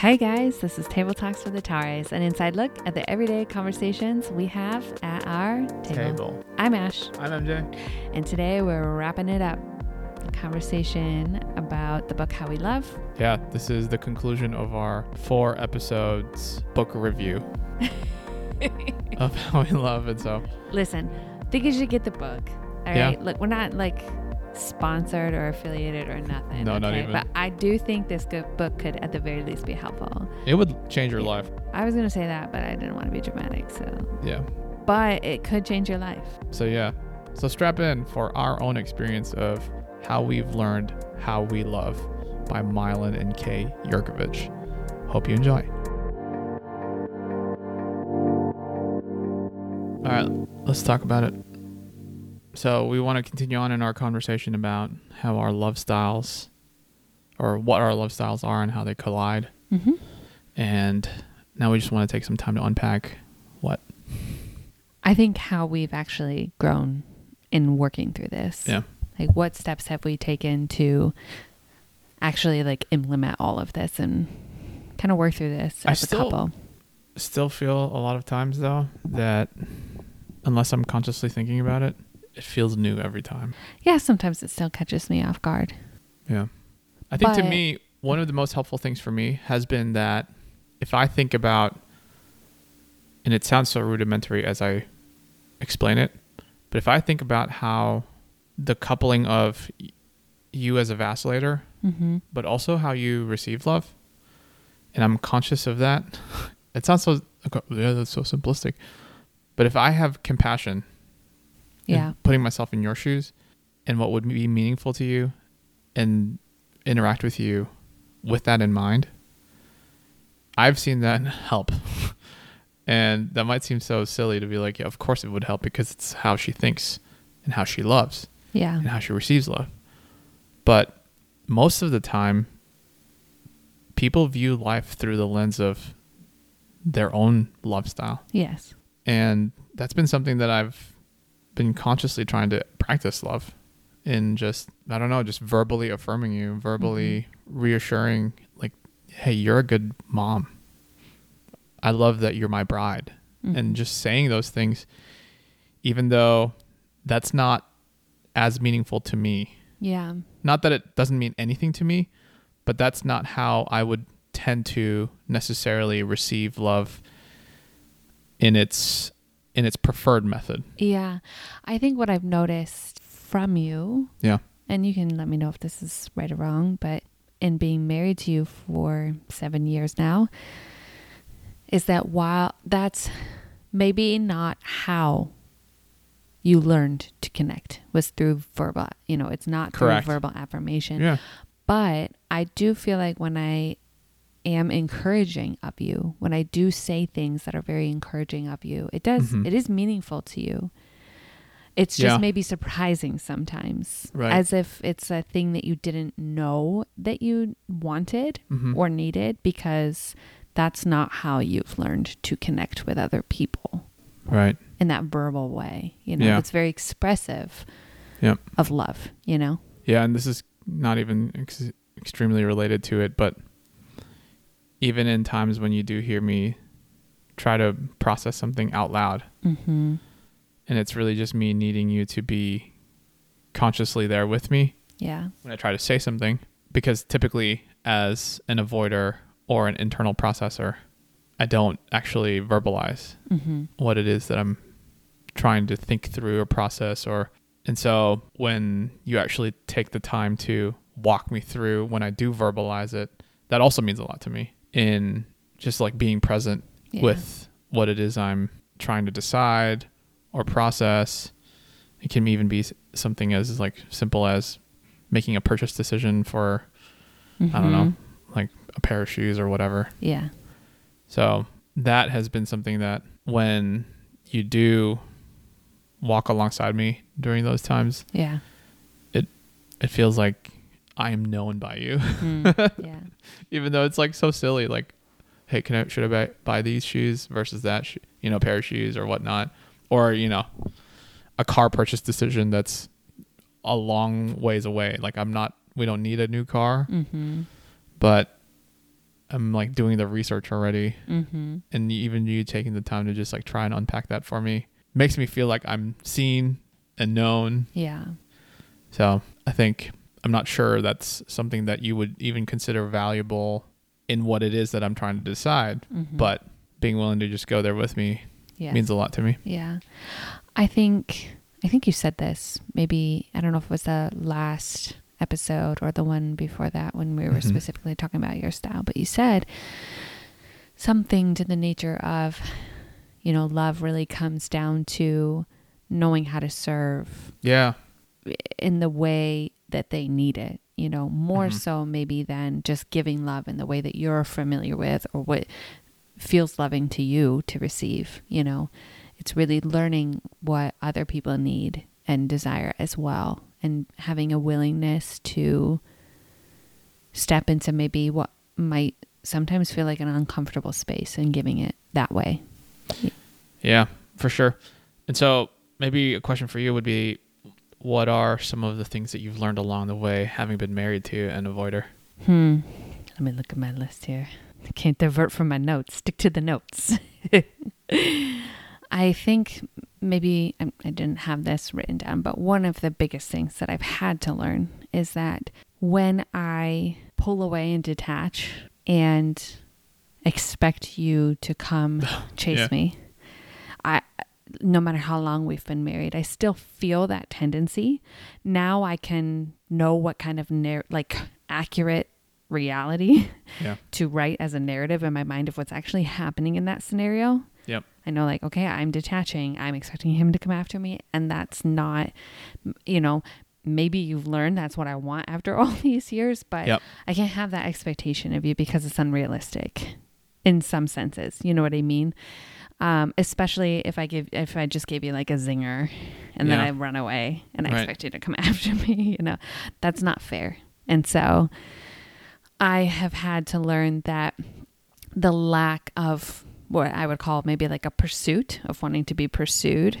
Hey guys, this is Table Talks with the Tares, an inside look at the everyday conversations we have at our table. Table. I'm Ash, I'm MJ. and today we're wrapping it up. A conversation about the book How We Love. Yeah, this is the conclusion of our four episodes book review of How We Love. And so, Listen, I think you should get the book. All right. Yeah. Look, we're not like sponsored or affiliated or nothing. No, not even. But I do think this good book could, at the very least, be helpful. it would change your life. I was gonna say that, but I didn't want to be dramatic. So, Yeah. but it could change your life. So, yeah. So, strap in for our own experience of how we've learned how we love by Milan and Kay Yerkovich. Hope you enjoy. All right, let's talk about it. So, we want to continue on in our conversation about how our love styles, or what our love styles are and how they collide. Mm-hmm. And now we just want to take some time to unpack what. I think how we've actually grown in working through this. Yeah. Like what steps have we taken to actually like implement all of this and kind of work through this I as a still- couple? Still feel a lot of times, though, that unless I'm consciously thinking about it, it feels new every time. Yeah, sometimes it still catches me off guard. Yeah. I think to me, one of the most helpful things for me has been that if I think about, and it sounds so rudimentary as I explain it, but if I think about how the coupling of you as a vacillator, Mm-hmm. but also how you receive love, and I'm conscious of that, it sounds so, yeah, that's so simplistic. But if I have compassion, Yeah. putting myself in your shoes and what would be meaningful to you and interact with you with that in mind i've seen that help and that might seem so silly to be like yeah of course it would help because it's how she thinks and how she loves Yeah. and how she receives love but most of the time people view life through the lens of their own love style Yes. and that's been something that I've been consciously trying to practice love in just I don't know, just verbally affirming you, verbally reassuring like hey, you're a good mom. I love that you're my bride. Mhm. And just saying those things even though that's not as meaningful to me. Yeah. Not that it doesn't mean anything to me, but that's not how I would tend to necessarily receive love in its in its preferred method. Yeah. I think what I've noticed from you, Yeah. and you can let me know if this is right or wrong, but in being married to you for seven years now, is that while that's maybe not how you learned to connect was through verbal, you know, it's not through Correct. verbal affirmation. Yeah. But I do feel like when I am encouraging of you, when I do say things that are very encouraging of you, it does Mhm. it is meaningful to you. It's just Yeah. maybe surprising sometimes. Right. As if it's a thing that you didn't know that you wanted Mhm. or needed because that's not how you've learned to connect with other people Right. in that verbal way. You know, Yeah. it's very expressive Yep. of love, you know? Yeah, and this is not even ex- extremely related to it, but even in times when you do hear me try to process something out loud, Mm-hmm. and it's really just me needing you to be consciously there with me Yeah. when I try to say something, because typically as an avoider or an internal processor, I don't actually verbalize Mm-hmm. what it is that I'm trying to think through or process or and so when you actually take the time to walk me through when I do verbalize it, that also means a lot to me in just like being present Yeah. with what it is I'm trying to decide or process. It can even be something as like simple as making a purchase decision for I don't know, Mhm. like a pair of shoes or whatever. Yeah. So that has been something that when you do walk alongside me during those times, Yeah. It it feels like I am known by you, Mm, yeah. even though it's like so silly. Like, hey, can I should I buy, buy these shoes versus that, sh- you know, pair of shoes or whatnot, or you know, a car purchase decision that's a long ways away. Like I'm not, we don't need a new car, Mm-hmm. but I'm like doing the research already Mm-hmm. and even you taking the time to just like try and unpack that for me makes me feel like I'm seen and known. Yeah. So I think I'm not sure that's something that you would even consider valuable in what it is that I'm trying to decide, Mhm. but being willing to just go there with me Yes. means a lot to me. Yeah. I think I think you said this. Maybe I don't know if it was the last episode or the one before that when we were Mhm. specifically talking about your style, but you said something to the nature of you know, love really comes down to knowing how to serve Yeah. in the way that they need it, you know, more Mhm. so maybe than just giving love in the way that you're familiar with or what feels loving to you to receive, you know. It's really learning what other people need and desire as well and having a willingness to step into maybe what might sometimes feel like an uncomfortable space and giving it that way. Yeah, for sure. And so maybe a question for you would be what are some of the things that you've learned along the way having been married to an avoider? Hmm. Let me look at my list here. I can't divert from my notes. Stick to the notes. I think maybe I didn't have this written down, but one of the biggest things that I've had to learn is that when I pull away and detach and expect you to come chase Yeah. me, no matter how long we've been married, I still feel that tendency. Now I can know what kind of nar- like accurate reality Yeah. to write as a narrative in my mind of what's actually happening in that scenario. Yep. I know like okay, I'm detaching. I'm expecting him to come after me and that's not you know, maybe you've learned that's what I want after all these years, but Yep. I can't have that expectation of you because it's unrealistic in some senses. You know what I mean? Um, especially if I give if I just gave you like a zinger and then I run away and I Right. expect you to come after me, you know, that's not fair. And so I have had to learn that the lack of what I would call maybe like a pursuit of wanting to be pursued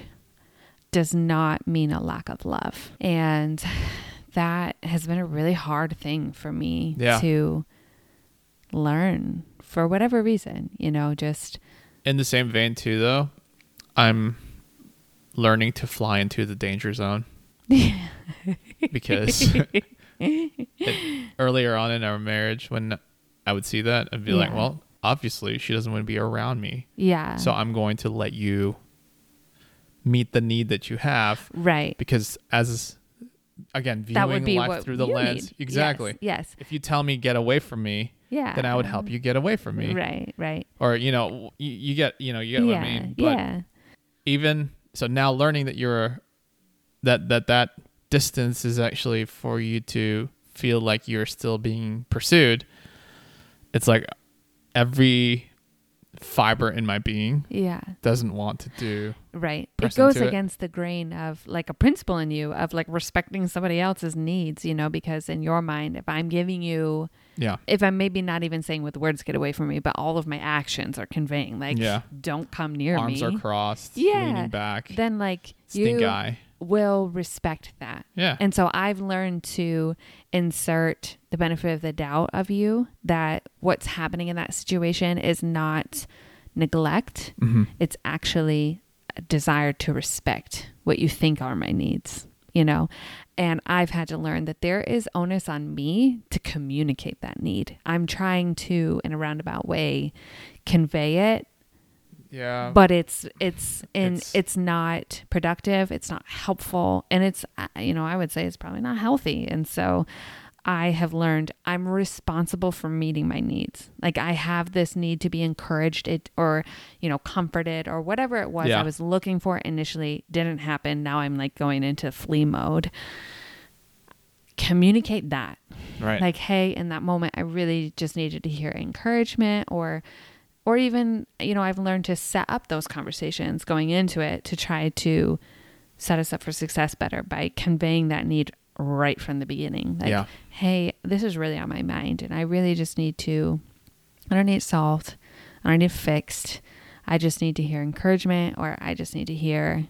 does not mean a lack of love. And that has been a really hard thing for me Yeah. to learn for whatever reason, you know, just In the same vein too though, I'm learning to fly into the danger zone because it- earlier on in our marriage when I would see that, I'd be like, well, obviously she doesn't want to be around me. yeah. So I'm going to let you meet the need that you have right. because as again viewing life through the lens need. exactly Yes. if you tell me get away from me yes. Yeah. then i would help you get away from me Right, right. or you know you, you get you know you get yeah. what i mean but yeah. even so now learning that you're that that that distance is actually for you to feel like you're still being pursued it's like every fiber in my being Yeah. doesn't want to do Right. It goes into it. against the grain of like a principle in you of like respecting somebody else's needs, you know, because in your mind, if I'm giving you, yeah if I'm maybe not even saying with words, get away from me, but all of my actions are conveying, like, Yeah. don't come near arms me, Arms are crossed Yeah. leaning back then like stink you eye will respect that. yeah And so I've learned to insert the benefit of the doubt of you that what's happening in that situation is not neglect. hmm It's actually a desire to respect what you think are my needs, you know? And I've had to learn that there is onus on me to communicate that need. I'm trying to, in a roundabout way, convey it. Yeah. But it's it's in It's- it's, not productive. It's not helpful. And it's you know i would say it's probably not healthy. And so i have learned i'm responsible for meeting my needs. Like i have this need to be encouraged it or you know comforted or whatever it was Yeah. i was looking for initially didn't happen. Now i'm like going into flee mode. Communicate that. Right. Like hey in that moment i really just needed to hear encouragement or or even you know i've learned to set up those conversations going into it to try to set us up for success better by conveying that need right from the beginning like Yeah. hey this is really on my mind and i really just need to i don't need it solved i don't need it fixed i just need to hear encouragement or i just need to hear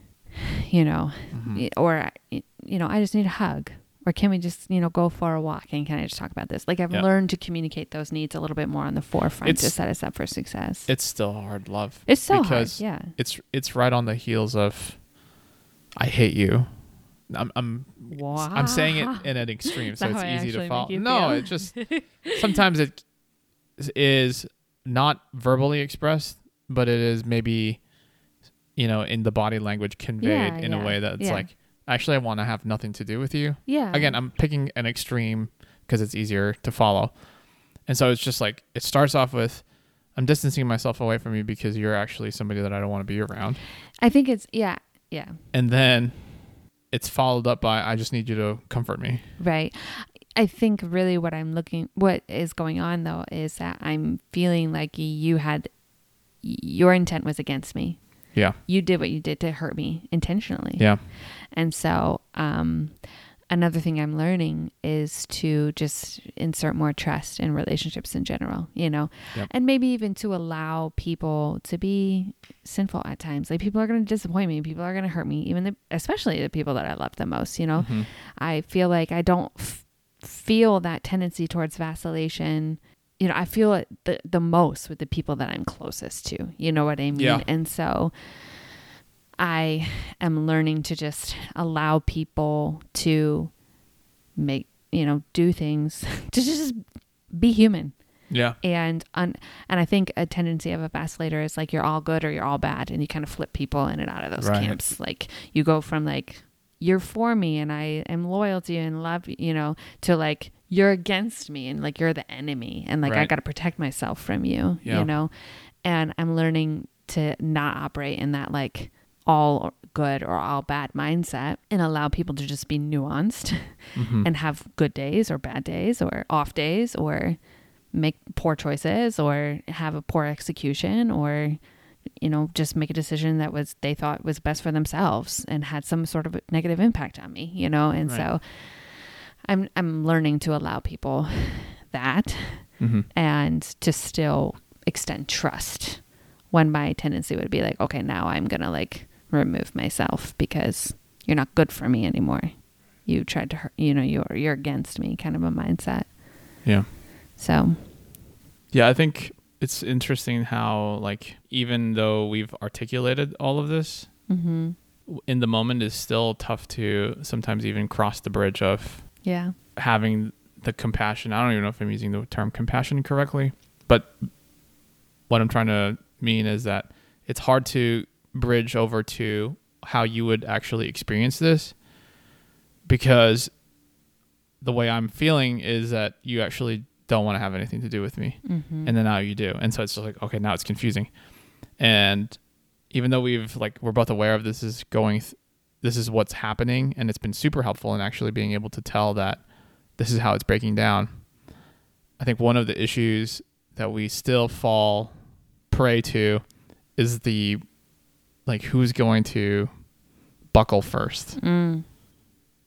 you know Mhm. or you know i just need a hug Or can we just, you know, go for a walk and can I just talk about this? Like I've Yeah. learned to communicate those needs a little bit more on the forefront to It's- set us up for success. It's still hard love. It's so because hard. Yeah. It's it's right on the heels of I hate you. I'm I'm Wow. I'm saying it in an extreme, so it's easy to follow. No, it just sometimes it is not verbally expressed, but it is maybe you know in the body language conveyed Yeah, in yeah, a way that's yeah. like actually I want to have nothing to do with you. Yeah. Again, I'm picking an extreme because it's easier to follow, and so it's just like it starts off with. I'm distancing myself away from you because you're actually somebody that I don't want to be around. I think it's yeah, yeah. And then it's followed up by I just need you to comfort me. Right. I think really what I'm looking what is going on though is that I'm feeling like you had your intent was against me. Yeah. You did what you did to hurt me intentionally. Yeah. And so um another thing I'm learning is to just insert more trust in relationships in general, you know. Yep. And maybe even to allow people to be sinful at times. Like people are going to disappoint me, people are going to hurt me, even the, especially the people that I love the most, you know. Mhm. I feel like I don't f- feel that tendency towards vacillation. You know, I feel it the, the most with the people that I'm closest to. You know what I mean? Yeah. And so I am learning to just allow people to make, you know, do things to just be human. Yeah. And un- and I think a tendency of a vacillator is like you're all good or you're all bad, and you kind of flip people in and out of those Right. camps. Like you go from like you're for me and I am loyal to you and love you, you know, to like you're against me and like you're the enemy and like I got to protect myself from you, Yeah. you know. And I'm learning to not operate in that like all good or all bad mindset and allow people to just be nuanced Mhm. and have good days or bad days or off days or make poor choices or have a poor execution or you know just make a decision that was they thought was best for themselves and had some sort of negative impact on me you know and Right. so i'm i'm learning to allow people that Mhm. and to still extend trust when my tendency would be like okay now i'm gonna like remove myself because you're not good for me anymore. You tried to hurt you know you're you're against me kind of a mindset. Yeah. so. Yeah, I think it's interesting how like even though we've articulated all of this, hmm in the moment is still tough to sometimes even cross the bridge of yeah. having the compassion. I don't even know if I'm using the term compassion correctly, but what I'm trying to mean is that it's hard to bridge over to how you would actually experience this. Because the way I'm feeling is that you actually don't want to have anything to do with me. Hmm and then now you do. And so it's just like okay now it's confusing. And even though we've like we're both aware of this is going th- this is what's happening and it's been super helpful in actually being able to tell that this is how it's breaking down i think one of the issues that we still fall prey to is the like who's going to buckle first? Mm.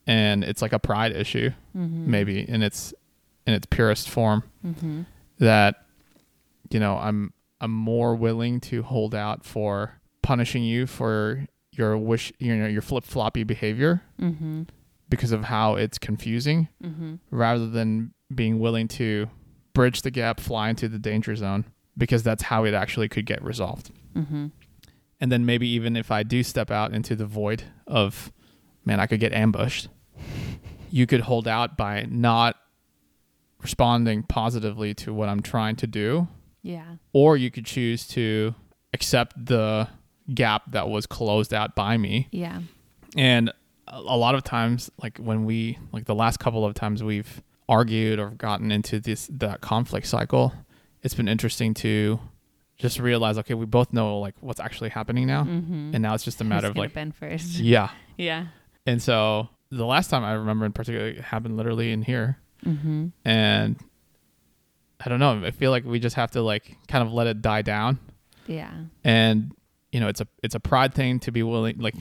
and it's like a pride issue hmm maybe in its in its purest form hmm that you know i'm i'm more willing to hold out for punishing you for your wish you know your flip-floppy behavior hmm because of how it's confusing hmm rather than being willing to bridge the gap fly into the danger zone because that's how it actually could get resolved. Hmm and then maybe even if i do step out into the void of man i could get ambushed you could hold out by not responding positively to what i'm trying to do. Yeah. Or you could choose to accept the gap that was closed out by me. Yeah. And a a lot of times like when we like the last couple of times we've argued or gotten into this that conflict cycle it's been interesting to just realize okay we both know like what's actually happening now. Hmm and now it's just a matter of like been first? Yeah. Yeah. And so the last time i remember in particular it happened literally in here. Hmm and i don't know i feel like we just have to like kind of let it die down. Yeah. And you know it's a it's a pride thing to be willing like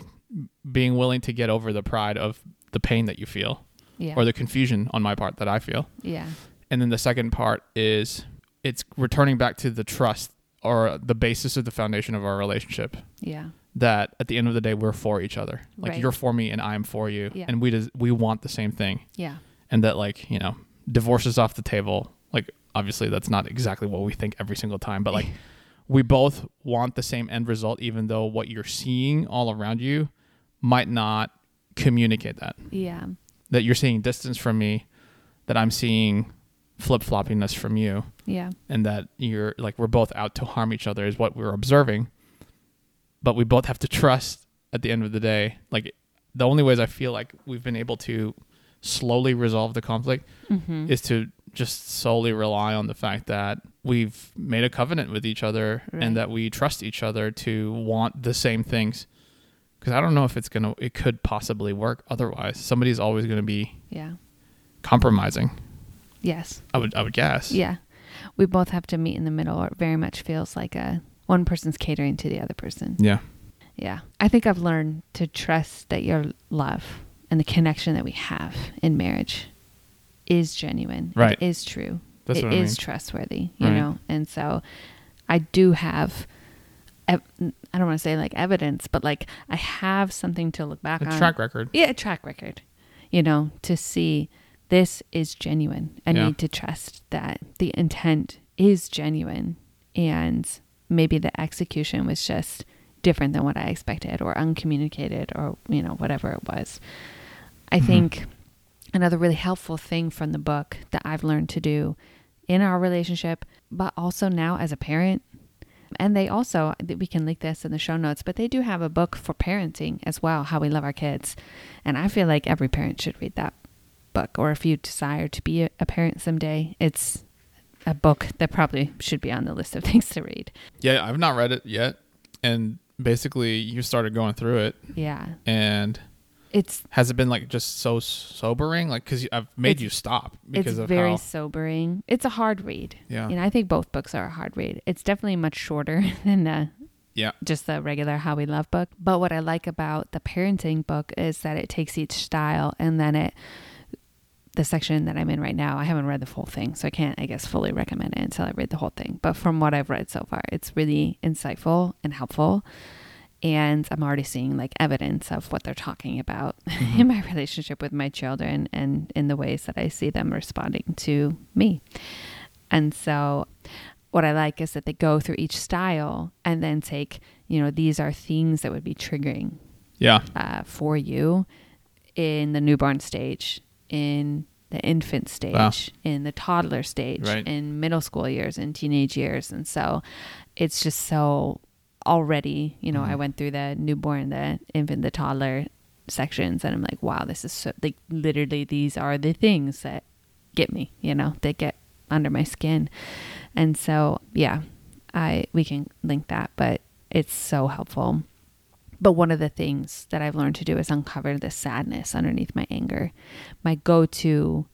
being willing to get over the pride of the pain that you feel yeah. or the confusion on my part that I feel. Yeah. And then the second part is it's returning back to the trust or the basis of the foundation of our relationship yeah that at the end of the day we're for each other. Like Right. you're for me and I'm for you, Yeah. and we just we want the same thing, Yeah. and that like you know divorce is off the table. Like obviously that's not exactly what we think every single time, but like we both want the same end result, even though what you're seeing all around you might not communicate that. Yeah. That you're seeing distance from me, that I'm seeing flip floppiness from you, Yeah. and that you're like we're both out to harm each other is what we're observing. But we both have to trust at the end of the day. Like the only ways I feel like we've been able to slowly resolve the conflict Mm-hmm. is to just solely rely on the fact that we've made a covenant with each other Right. and that we trust each other to want the same things. Because I don't know if it's gonna, it could possibly work otherwise. Somebody's always gonna be yeah. compromising. Yes. I would, I would guess. Yeah. We both have to meet in the middle or it very much feels like a one person's catering to the other person. Yeah. Yeah. I think I've learned to trust that your love and the connection that we have in marriage is genuine. Right. It is true. That's It what I is mean. trustworthy, you Right. know? And so I do have, I don't want to say like evidence, but like I have something to look back A on. track record. Yeah, a track record, you know, to see this is genuine. I Yeah. need to trust that the intent is genuine and maybe the execution was just different than what I expected or uncommunicated or, you know, whatever it was. I Mhm. think another really helpful thing from the book that I've learned to do in our relationship, but also now as a parent. And they also, we can link this in the show notes, but they do have a book for parenting as well, How We Love Our Kids. And I feel like every parent should read that book. Or if you desire to be a, parent someday, it's a book that probably should be on the list of things to read. Yeah. I've not read it yet. And basically, you started going through it. Yeah. And It's has it been like just so sobering? Like, because I've made you stop because it's very how. sobering. It's a hard read. Yeah. and I think both books are a hard read. It's definitely much shorter than the Yeah. just the regular How We Love book. But what I like about the parenting book is that it takes each style and then it the section that I'm in right now, I haven't read the full thing, so I can't, I guess, fully recommend it until I read the whole thing. But from what I've read so far, it's really insightful and helpful. And I'm already seeing like evidence of what they're talking about in my relationship with my children and in the ways that I see them responding to me. And so what I like is that they go through each style and then take, you know, these are things that would be triggering Yeah. uh, for you in the newborn stage, in the infant stage, Wow. in the toddler stage, Right. in middle school years, in teenage years. And so it's just so already, you know, I Mhm. went through the newborn, the infant, the toddler sections, and I'm like, wow, this is so, like, literally, these are the things that get me, you know, that get under my skin. And so, yeah, I, we can link that, but it's so helpful. But one of the things that I've learned to do is uncover the sadness underneath my anger. My go to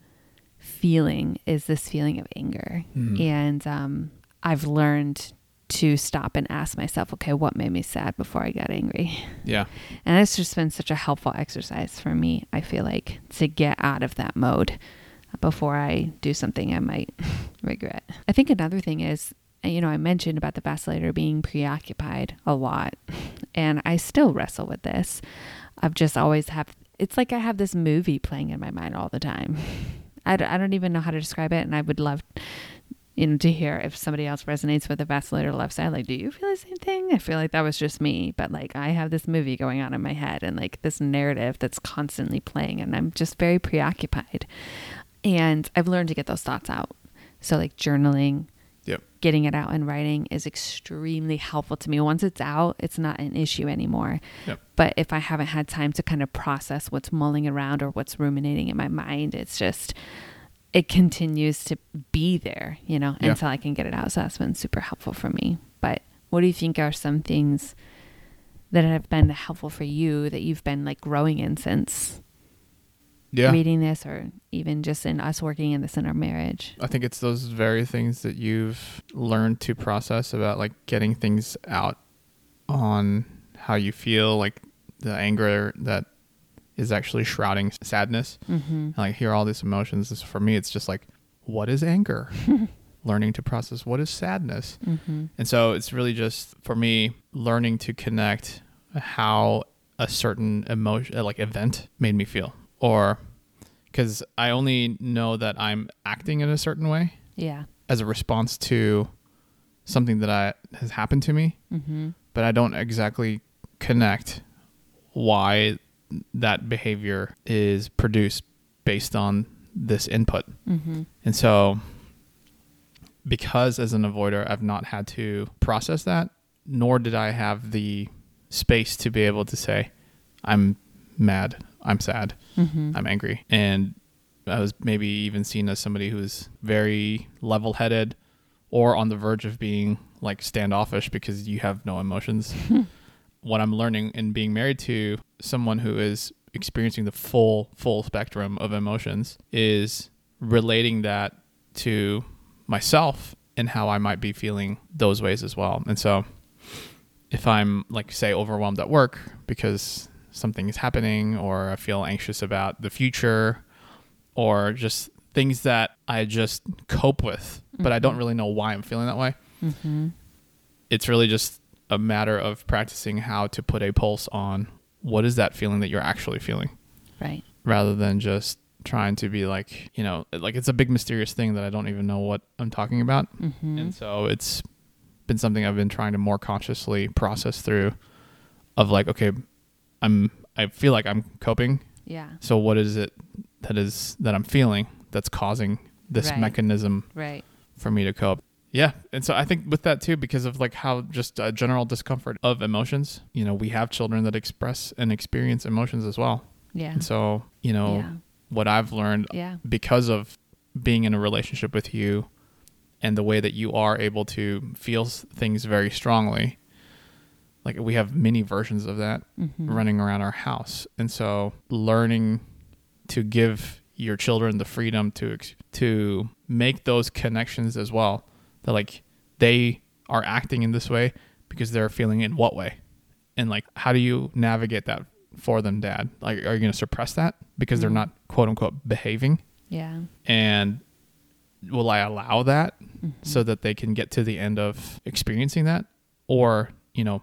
feeling is this feeling of anger. Mhm. And um, I've learned to stop and ask myself, okay, what made me sad before I got angry? Yeah. And it's just been such a helpful exercise for me, I feel like, to get out of that mode before I do something I might regret. I think another thing is, you know, I mentioned about the vacillator being preoccupied a lot, and I still wrestle with this. I've just always have, it's like I have this movie playing in my mind all the time. I don't, I don't even know how to describe it, and I would love you know, to hear if somebody else resonates with the vacillator left side. Like, do you feel the same thing? I feel like that was just me, but like I have this movie going on in my head and like this narrative that's constantly playing, and I'm just very preoccupied. And I've learned to get those thoughts out. So, like, journaling, Yep. getting it out and writing is extremely helpful to me. Once it's out, it's not an issue anymore. Yep. But if I haven't had time to kind of process what's mulling around or what's ruminating in my mind, it's just it continues to be there, you know, Yeah. until I can get it out. So that's been super helpful for me. But what do you think are some things that have been helpful for you that you've been like growing in since Yeah. reading this or even just in us working in this in our marriage? I think it's those very things that you've learned to process about like getting things out on how you feel, like the anger that is actually shrouding sadness. Mm-hmm. Like hear all these emotions. This, for me, it's just like, what is anger? learning to process what is sadness. Mm-hmm. And so it's really just for me learning to connect how a certain emotion like event made me feel or cuz I only know that I'm acting in a certain way Yeah. as a response to something that I has happened to me, Mm-hmm. but I don't exactly connect why that behavior is produced based on this input. Mm-hmm. And so, because as an avoider, I've not had to process that, nor did I have the space to be able to say, I'm mad, I'm sad, Mm-hmm. I'm angry. And I was maybe even seen as somebody who's very level headed or on the verge of being like standoffish because you have no emotions. what I'm learning in being married to someone who is experiencing the full, full spectrum of emotions is relating that to myself and how I might be feeling those ways as well. And so if I'm like say overwhelmed at work because something is happening or I feel anxious about the future or just things that I just cope with, but I don't really know why I'm feeling that way. Mm-hmm. It's really just a matter of practicing how to put a pulse on what is that feeling that you're actually feeling Right. rather than just trying to be like, you know, like it's a big mysterious thing that I don't even know what I'm talking about. Mm-hmm. And so it's been something I've been trying to more consciously process through of like, okay, I'm I feel like I'm coping. Yeah. So what is it that is that I'm feeling that's causing this Right. mechanism Right. for me to cope? Yeah. And so I think with that too, because of like how just a general discomfort of emotions, you know, we have children that express and experience emotions as well. Yeah. And so, you know, yeah. what I've learned Yeah. because of being in a relationship with you and the way that you are able to feel things very strongly like we have many versions of that Mm-hmm. running around our house and so learning to give your children the freedom to to make those connections as well that like they are acting in this way because they're feeling in what way and like how do you navigate that for them dad like are you going to suppress that because they're Mhm. not quote unquote behaving Yeah. and will I allow that Mhm. so that they can get to the end of experiencing that or you know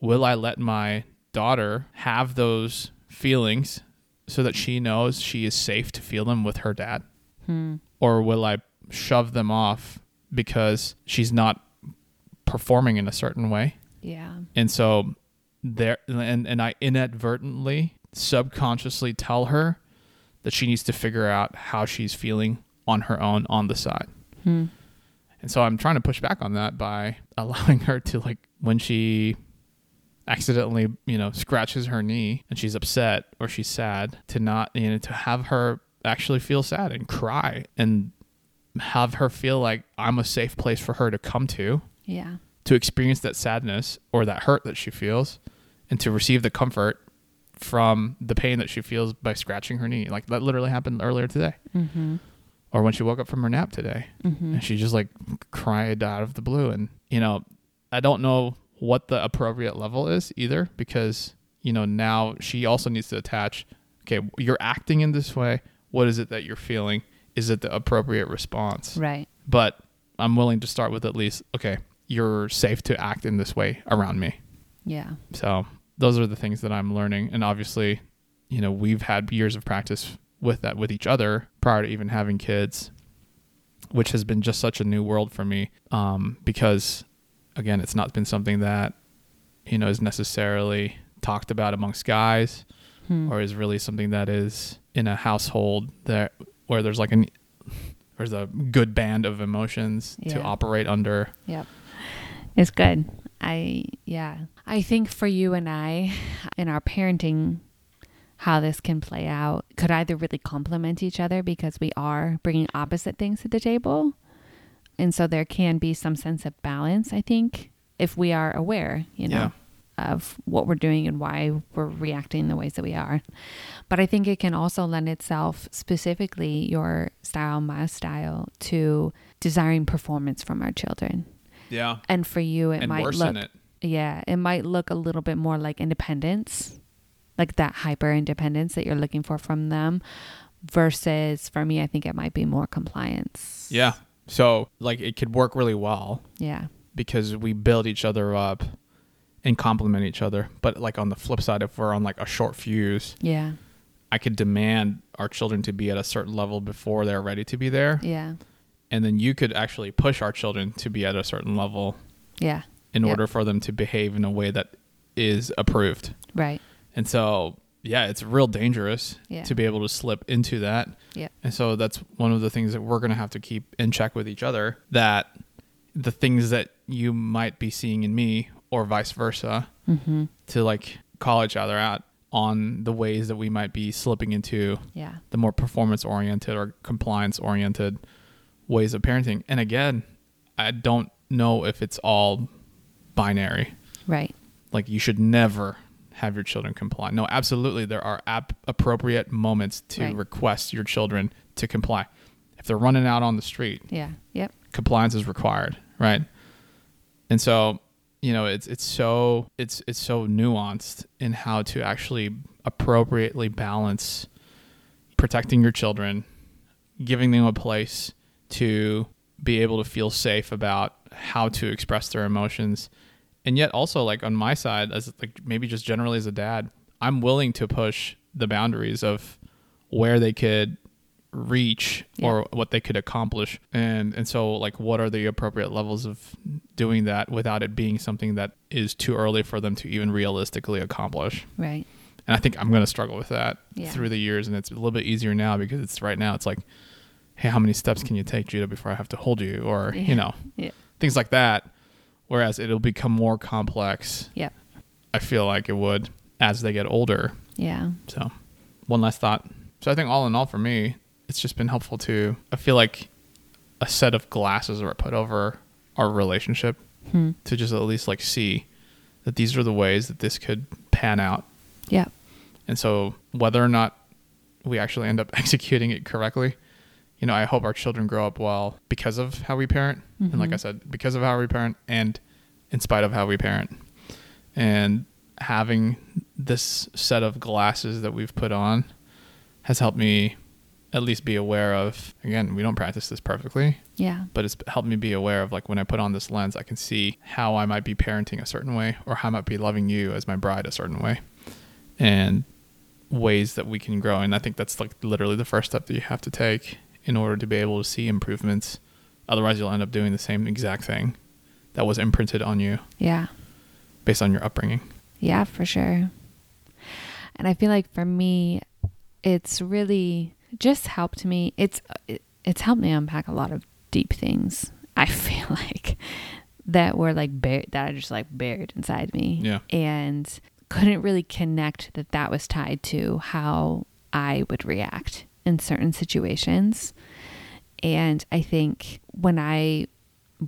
will I let my daughter have those feelings so that she knows she is safe to feel them with her dad Hmm. or will I shove them off because she's not performing in a certain way Yeah. and so there and and I inadvertently subconsciously tell her that she needs to figure out how she's feeling on her own on the side. Hmm. And so I'm trying to push back on that by allowing her to like when she accidentally, you know, scratches her knee and she's upset or she's sad to not, you know, to have her actually feel sad and cry and have her feel like I'm a safe place for her to come to Yeah. to experience that sadness or that hurt that she feels and to receive the comfort from the pain that she feels by scratching her knee. Like that literally happened earlier today. Mm-hmm. Or when she woke up from her nap today Mm-hmm. and she just like cried out of the blue. And, you know, I don't know what the appropriate level is either because, you know, now she also needs to attach, okay, you're acting in this way. What is it that you're feeling? Is it the appropriate response? Right. but I'm willing to start with at least, okay, you're safe to act in this way around me. Yeah. So those are the things that I'm learning. And obviously, you know, we've had years of practice with that with each other prior to even having kids, which has been just such a new world for me. Um, because again, it's not been something that, you know, is necessarily talked about amongst guys Hmm. or is really something that is in a household that where there's like an there's a good band of emotions to operate under. Yep. It's good. I, yeah. I think for you and I, in our parenting, how this can play out could either really complement each other because we are bringing opposite things to the table. And so there can be some sense of balance, I think, if we are aware, you know, of what we're doing and why we're reacting the ways that we are. But I think it can also lend itself, specifically your style, my style, to desiring performance from our children. Yeah. And for you, it and might look, it. yeah, it might look a little bit more like independence, like that hyper independence that you're looking for from them, versus for me, I think it might be more compliance. Yeah. So like it could work really well Yeah. because we build each other up and complement each other. But like on the flip side, if we're on like a short fuse, Yeah. I could demand our children to be at a certain level before they're ready to be there. Yeah. And then you could actually push our children to be at a certain level Yeah. in Yep. order for them to behave in a way that is approved. Right. And so, yeah, it's real dangerous Yeah. to be able to slip into that. Yeah. And so that's one of the things that we're going to have to keep in check with each other that the things that you might be seeing in me or vice versa Mm-hmm. to like call each other out on the ways that we might be slipping into Yeah. the more performance oriented or compliance oriented ways of parenting. And again, I don't know if it's all binary. Right. Like you should never have your children comply. No, absolutely there are ap- appropriate moments to Right. request your children to comply. If they're running out on the street, Yeah. Yep. compliance is required, right? And so, you know, it's it's so it's it's so nuanced in how to actually appropriately balance protecting your children, giving them a place to be able to feel safe about how to express their emotions. And yet also like on my side as like maybe just generally as a dad, I'm willing to push the boundaries of where they could reach or what they could accomplish and and so like what are the appropriate levels of doing that without it being something that is too early for them to even realistically accomplish Right. and i think i'm going to struggle with that Yeah. through the years and it's a little bit easier now because it's right now it's like hey how many steps can you take judah before i have to hold you or Yeah. you know Yeah. things like that whereas it'll become more complex Yep. i feel like it would as they get older Yeah. so, one last thought. So, I think all in all, for me, it's just been helpful to. I feel like a set of glasses are put over our relationship Hmm. to just at least like see that these are the ways that this could pan out. Yeah. And so, whether or not we actually end up executing it correctly, you know, I hope our children grow up well because of how we parent. And like Mhm. I said, because of how we parent and in spite of how we parent. And having this set of glasses that we've put on has helped me at least be aware of again we don't practice this perfectly Yeah. but it's helped me be aware of like when i put on this lens i can see how i might be parenting a certain way or how i might be loving you as my bride a certain way and ways that we can grow and i think that's like literally the first step that you have to take in order to be able to see improvements otherwise you'll end up doing the same exact thing that was imprinted on you Yeah. based on your upbringing Yeah, for sure. And I feel like for me, it's really just helped me. It's it, it's helped me unpack a lot of deep things. I feel like that were like buried, that I just like buried inside me. Yeah. And couldn't really connect that that was tied to how I would react in certain situations. And I think when I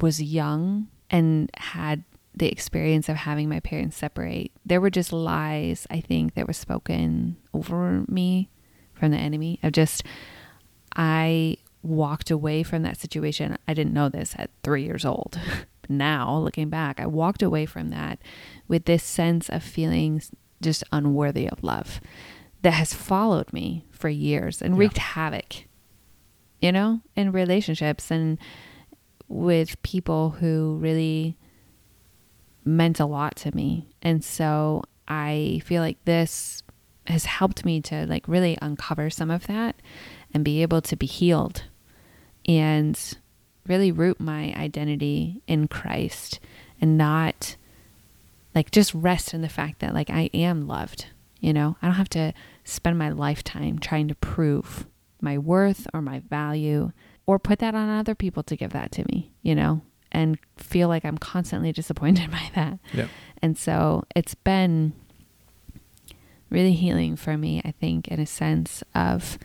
was young and had the experience of having my parents separate, there were just lies, I think, that were spoken over me from the enemy of just, I walked away from that situation. I didn't know this at three years old. now, looking back, I walked away from that with this sense of feeling just unworthy of love that has followed me for years and Yeah. wreaked havoc, you know, in relationships and with people who really meant a lot to me. And so I feel like this has helped me to like really uncover some of that and be able to be healed and really root my identity in Christ and not like just rest in the fact that like I am loved. You know, I don't have to spend my lifetime trying to prove my worth or my value or put that on other people to give that to me, you know, and feel like I'm constantly disappointed by that. yeah. And so it's been really healing for me, I think, in a sense of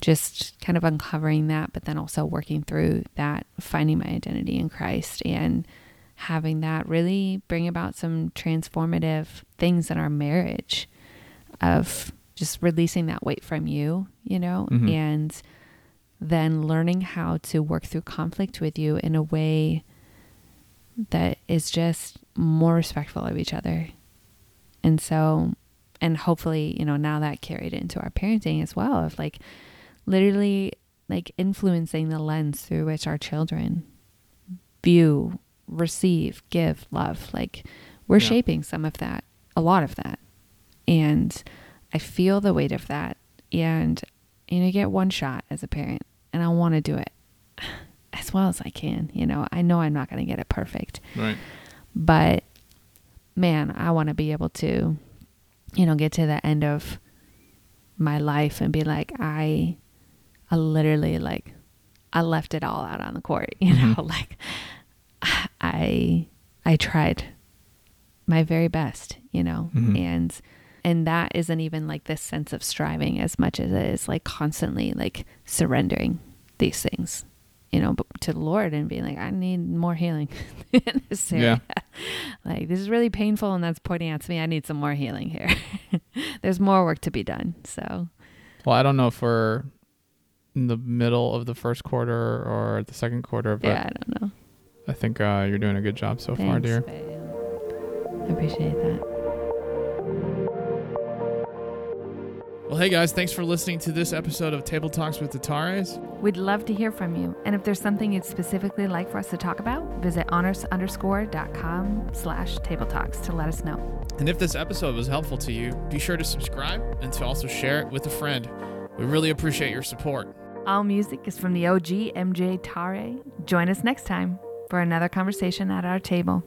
just kind of uncovering that, but then also working through that, finding my identity in Christ and having that really bring about some transformative things in our marriage of just releasing that weight from you, you know, Mhm. and then learning how to work through conflict with you in a way that is just more respectful of each other. And so, and hopefully, you know, now that carried into our parenting as well of like literally like influencing the lens through which our children view, receive, give love. Like we're Yeah. shaping some of that, a lot of that. And I feel the weight of that. And you know, you get one shot as a parent, and I want to do it as well as I can. You know, I know I'm not going to get it perfect, Right. but man, I want to be able to, you know, get to the end of my life and be like, I, I literally like, I left it all out on the court. You Mhm. know, like I, I tried my very best. You know, Mhm. and and that isn't even like this sense of striving as much as it is like constantly like surrendering these things you know to the lord and being like i need more healing. In this area like this is really painful and that's pointing out to me i need some more healing here. There's more work to be done so. Well, I don't know if we're in the middle of the first quarter or the second quarter, but yeah i don't know. I think uh, you're doing a good job so far, dear. babe. i appreciate that Well, hey guys, thanks for listening to this episode of Table Talks with the Tares. We'd love to hear from you. And if there's something you'd specifically like for us to talk about, visit honest underscore dot com slash table talks to let us know. And if this episode was helpful to you, be sure to subscribe and to also share it with a friend. We really appreciate your support. All music is from the OG MJ Tare. Join us next time for another conversation at our table.